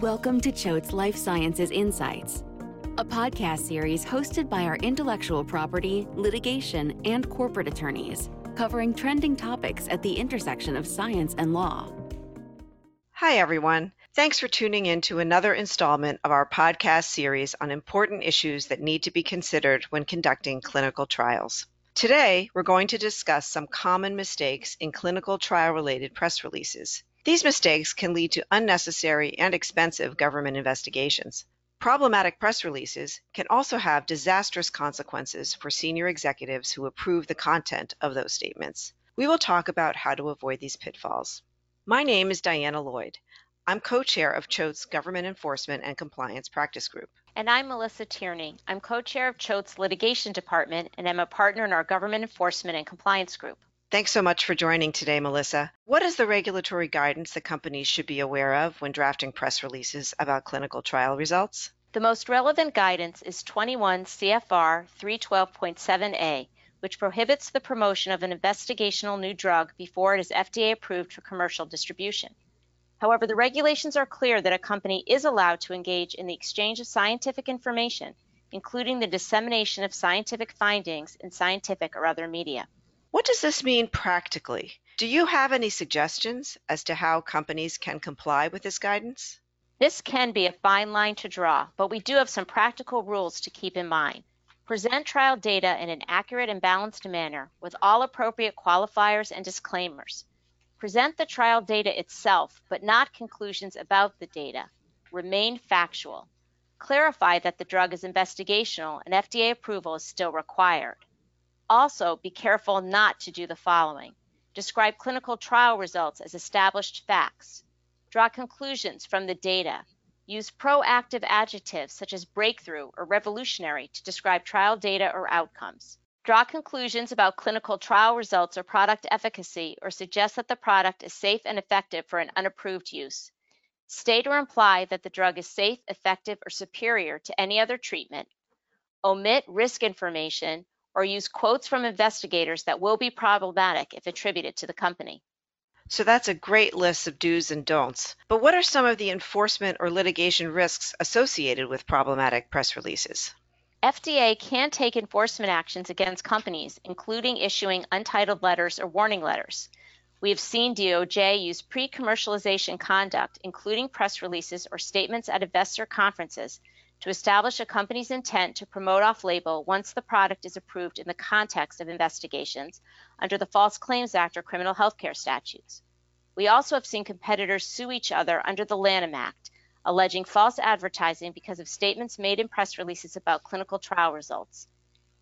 Welcome to Choate's Life Sciences Insights, a podcast series hosted by our intellectual property, litigation, and corporate attorneys, covering trending topics at the intersection of science and law. Hi, everyone. Thanks for tuning in to another installment of our podcast series on important issues that need to be considered when conducting clinical trials. Today, we're going to discuss some common mistakes in clinical trial related press releases. These mistakes can lead to unnecessary and expensive government investigations. Problematic press releases can also have disastrous consequences for senior executives who approve the content of those statements. We will talk about how to avoid these pitfalls. My name is Diana Lloyd. I'm co chair of Choate's Government Enforcement and Compliance Practice Group. And I'm Melissa Tearney. I'm co chair of Choate's Litigation Department and I'm a partner in our Government Enforcement and Compliance Group. Thanks so much for joining today, Melissa. What is the regulatory guidance that companies should be aware of when drafting press releases about clinical trial results? The most relevant guidance is 21 CFR 312.7a, which prohibits the promotion of an investigational new drug before it is FDA approved for commercial distribution. However, the regulations are clear that a company is allowed to engage in the exchange of scientific information, including the dissemination of scientific findings in scientific or other media. What does this mean practically? Do you have any suggestions as to how companies can comply with this guidance? This can be a fine line to draw, but we do have some practical rules to keep in mind. Present trial data in an accurate and balanced manner with all appropriate qualifiers and disclaimers. Present the trial data itself, but not conclusions about the data. Remain factual. Clarify that the drug is investigational and FDA approval is still required. Also, be careful not to do the following. Describe clinical trial results as established facts. Draw conclusions from the data. Use proactive adjectives such as breakthrough or revolutionary to describe trial data or outcomes. Draw conclusions about clinical trial results or product efficacy or suggest that the product is safe and effective for an unapproved use. State or imply that the drug is safe, effective, or superior to any other treatment. Omit risk information or use quotes from investigators that will be problematic if attributed to the company. So that's a great list of do's and don'ts. But what are some of the enforcement or litigation risks associated with problematic press releases? FDA can take enforcement actions against companies, including issuing untitled letters or warning letters. We have seen DOJ use pre commercialization conduct, including press releases or statements at investor conferences, to establish a company's intent to promote off label once the product is approved in the context of investigations under the False Claims Act or criminal healthcare statutes. We also have seen competitors sue each other under the Lanham Act, alleging false advertising because of statements made in press releases about clinical trial results.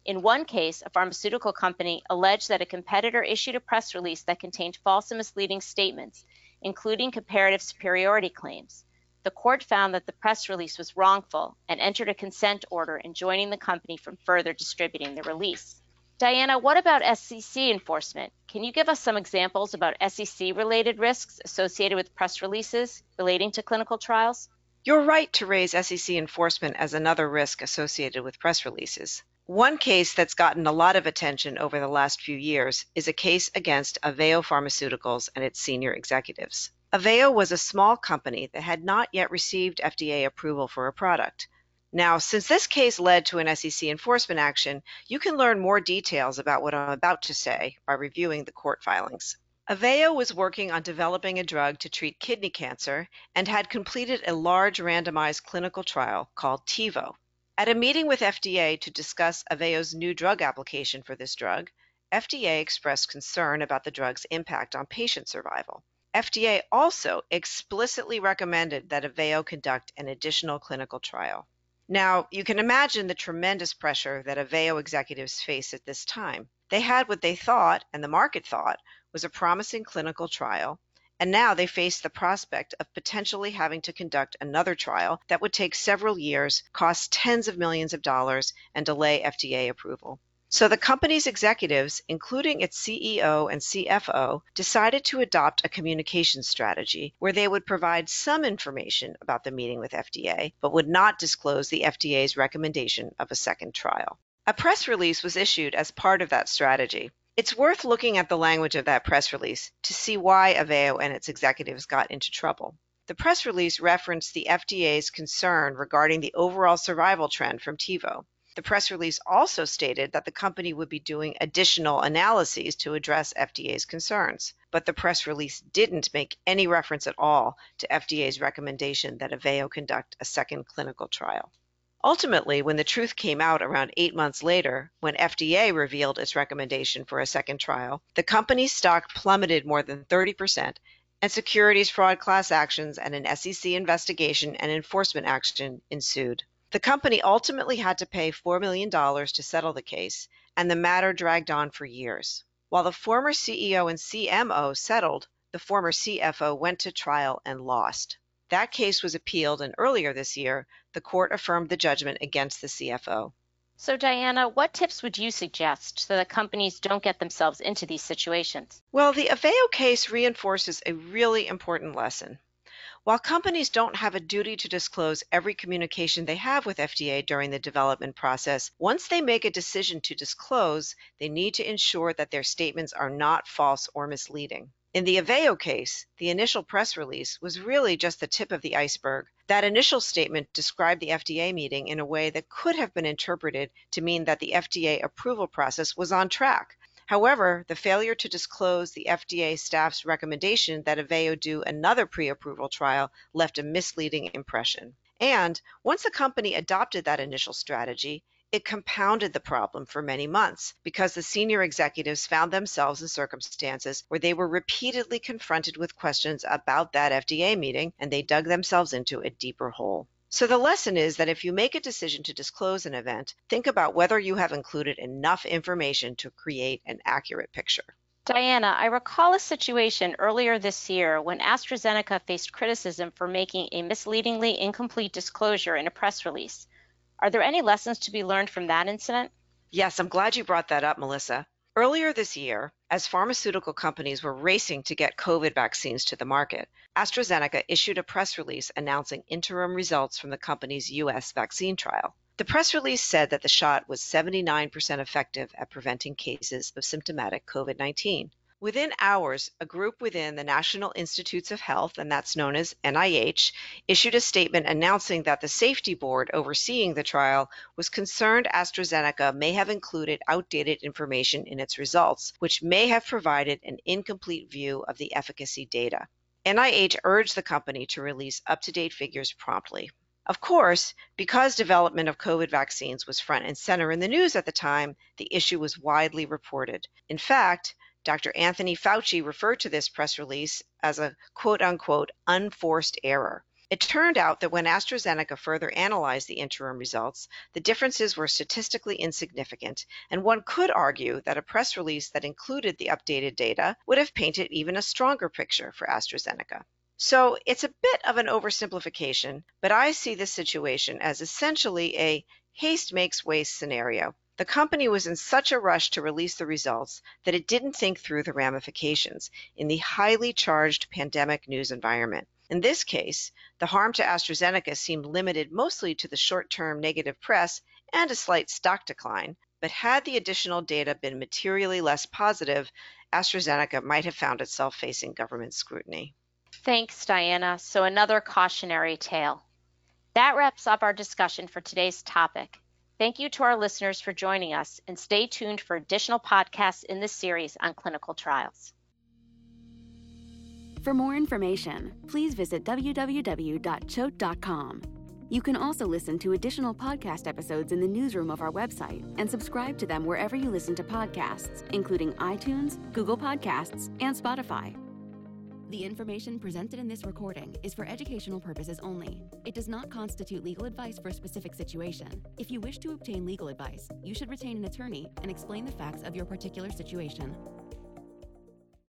In one case, a pharmaceutical company alleged that a competitor issued a press release that contained false and misleading statements, including comparative superiority claims. The court found that the press release was wrongful and entered a consent order enjoining the company from further distributing the release. Diana, what about SEC enforcement? Can you give us some examples about SEC related risks associated with press releases relating to clinical trials? You're right to raise SEC enforcement as another risk associated with press releases. One case that's gotten a lot of attention over the last few years is a case against Aveo Pharmaceuticals and its senior executives. Aveo was a small company that had not yet received FDA approval for a product. Now, since this case led to an SEC enforcement action, you can learn more details about what I'm about to say by reviewing the court filings. Aveo was working on developing a drug to treat kidney cancer and had completed a large randomized clinical trial called TIVO. At a meeting with FDA to discuss Aveo's new drug application for this drug, FDA expressed concern about the drug's impact on patient survival. FDA also explicitly recommended that Aveo conduct an additional clinical trial. Now, you can imagine the tremendous pressure that Aveo executives face at this time. They had what they thought, and the market thought, was a promising clinical trial, and now they face the prospect of potentially having to conduct another trial that would take several years, cost tens of millions of dollars, and delay FDA approval. So the company's executives, including its CEO and CFO, decided to adopt a communication strategy where they would provide some information about the meeting with FDA, but would not disclose the FDA's recommendation of a second trial. A press release was issued as part of that strategy. It's worth looking at the language of that press release to see why Aveo and its executives got into trouble. The press release referenced the FDA's concern regarding the overall survival trend from TIVO. The press release also stated that the company would be doing additional analyses to address FDA's concerns, but the press release didn't make any reference at all to FDA's recommendation that AVEO conduct a second clinical trial. Ultimately, when the truth came out around eight months later, when FDA revealed its recommendation for a second trial, the company's stock plummeted more than 30%, and securities fraud class actions and an SEC investigation and enforcement action ensued. The company ultimately had to pay $4 million to settle the case, and the matter dragged on for years. While the former CEO and CMO settled, the former CFO went to trial and lost. That case was appealed, and earlier this year, the court affirmed the judgment against the CFO. So, Diana, what tips would you suggest so that companies don't get themselves into these situations? Well, the AVEO case reinforces a really important lesson. While companies don't have a duty to disclose every communication they have with FDA during the development process, once they make a decision to disclose, they need to ensure that their statements are not false or misleading. In the AVEO case, the initial press release was really just the tip of the iceberg. That initial statement described the FDA meeting in a way that could have been interpreted to mean that the FDA approval process was on track. However, the failure to disclose the FDA staff's recommendation that AVEO do another pre approval trial left a misleading impression. And once a company adopted that initial strategy, it compounded the problem for many months because the senior executives found themselves in circumstances where they were repeatedly confronted with questions about that FDA meeting and they dug themselves into a deeper hole. So the lesson is that if you make a decision to disclose an event, think about whether you have included enough information to create an accurate picture. Diana, I recall a situation earlier this year when AstraZeneca faced criticism for making a misleadingly incomplete disclosure in a press release. Are there any lessons to be learned from that incident? Yes, I'm glad you brought that up, Melissa. Earlier this year, as pharmaceutical companies were racing to get COVID vaccines to the market, AstraZeneca issued a press release announcing interim results from the company's U.S. vaccine trial. The press release said that the shot was 79% effective at preventing cases of symptomatic COVID 19. Within hours, a group within the National Institutes of Health, and that's known as NIH, issued a statement announcing that the safety board overseeing the trial was concerned AstraZeneca may have included outdated information in its results, which may have provided an incomplete view of the efficacy data. NIH urged the company to release up to date figures promptly. Of course, because development of COVID vaccines was front and center in the news at the time, the issue was widely reported. In fact, Dr. Anthony Fauci referred to this press release as a quote unquote unforced error. It turned out that when AstraZeneca further analyzed the interim results, the differences were statistically insignificant, and one could argue that a press release that included the updated data would have painted even a stronger picture for AstraZeneca. So it's a bit of an oversimplification, but I see this situation as essentially a haste makes waste scenario. The company was in such a rush to release the results that it didn't think through the ramifications in the highly charged pandemic news environment. In this case, the harm to AstraZeneca seemed limited mostly to the short term negative press and a slight stock decline. But had the additional data been materially less positive, AstraZeneca might have found itself facing government scrutiny. Thanks, Diana. So, another cautionary tale. That wraps up our discussion for today's topic. Thank you to our listeners for joining us, and stay tuned for additional podcasts in this series on clinical trials. For more information, please visit www.choate.com. You can also listen to additional podcast episodes in the newsroom of our website and subscribe to them wherever you listen to podcasts, including iTunes, Google Podcasts, and Spotify. The information presented in this recording is for educational purposes only. It does not constitute legal advice for a specific situation. If you wish to obtain legal advice, you should retain an attorney and explain the facts of your particular situation.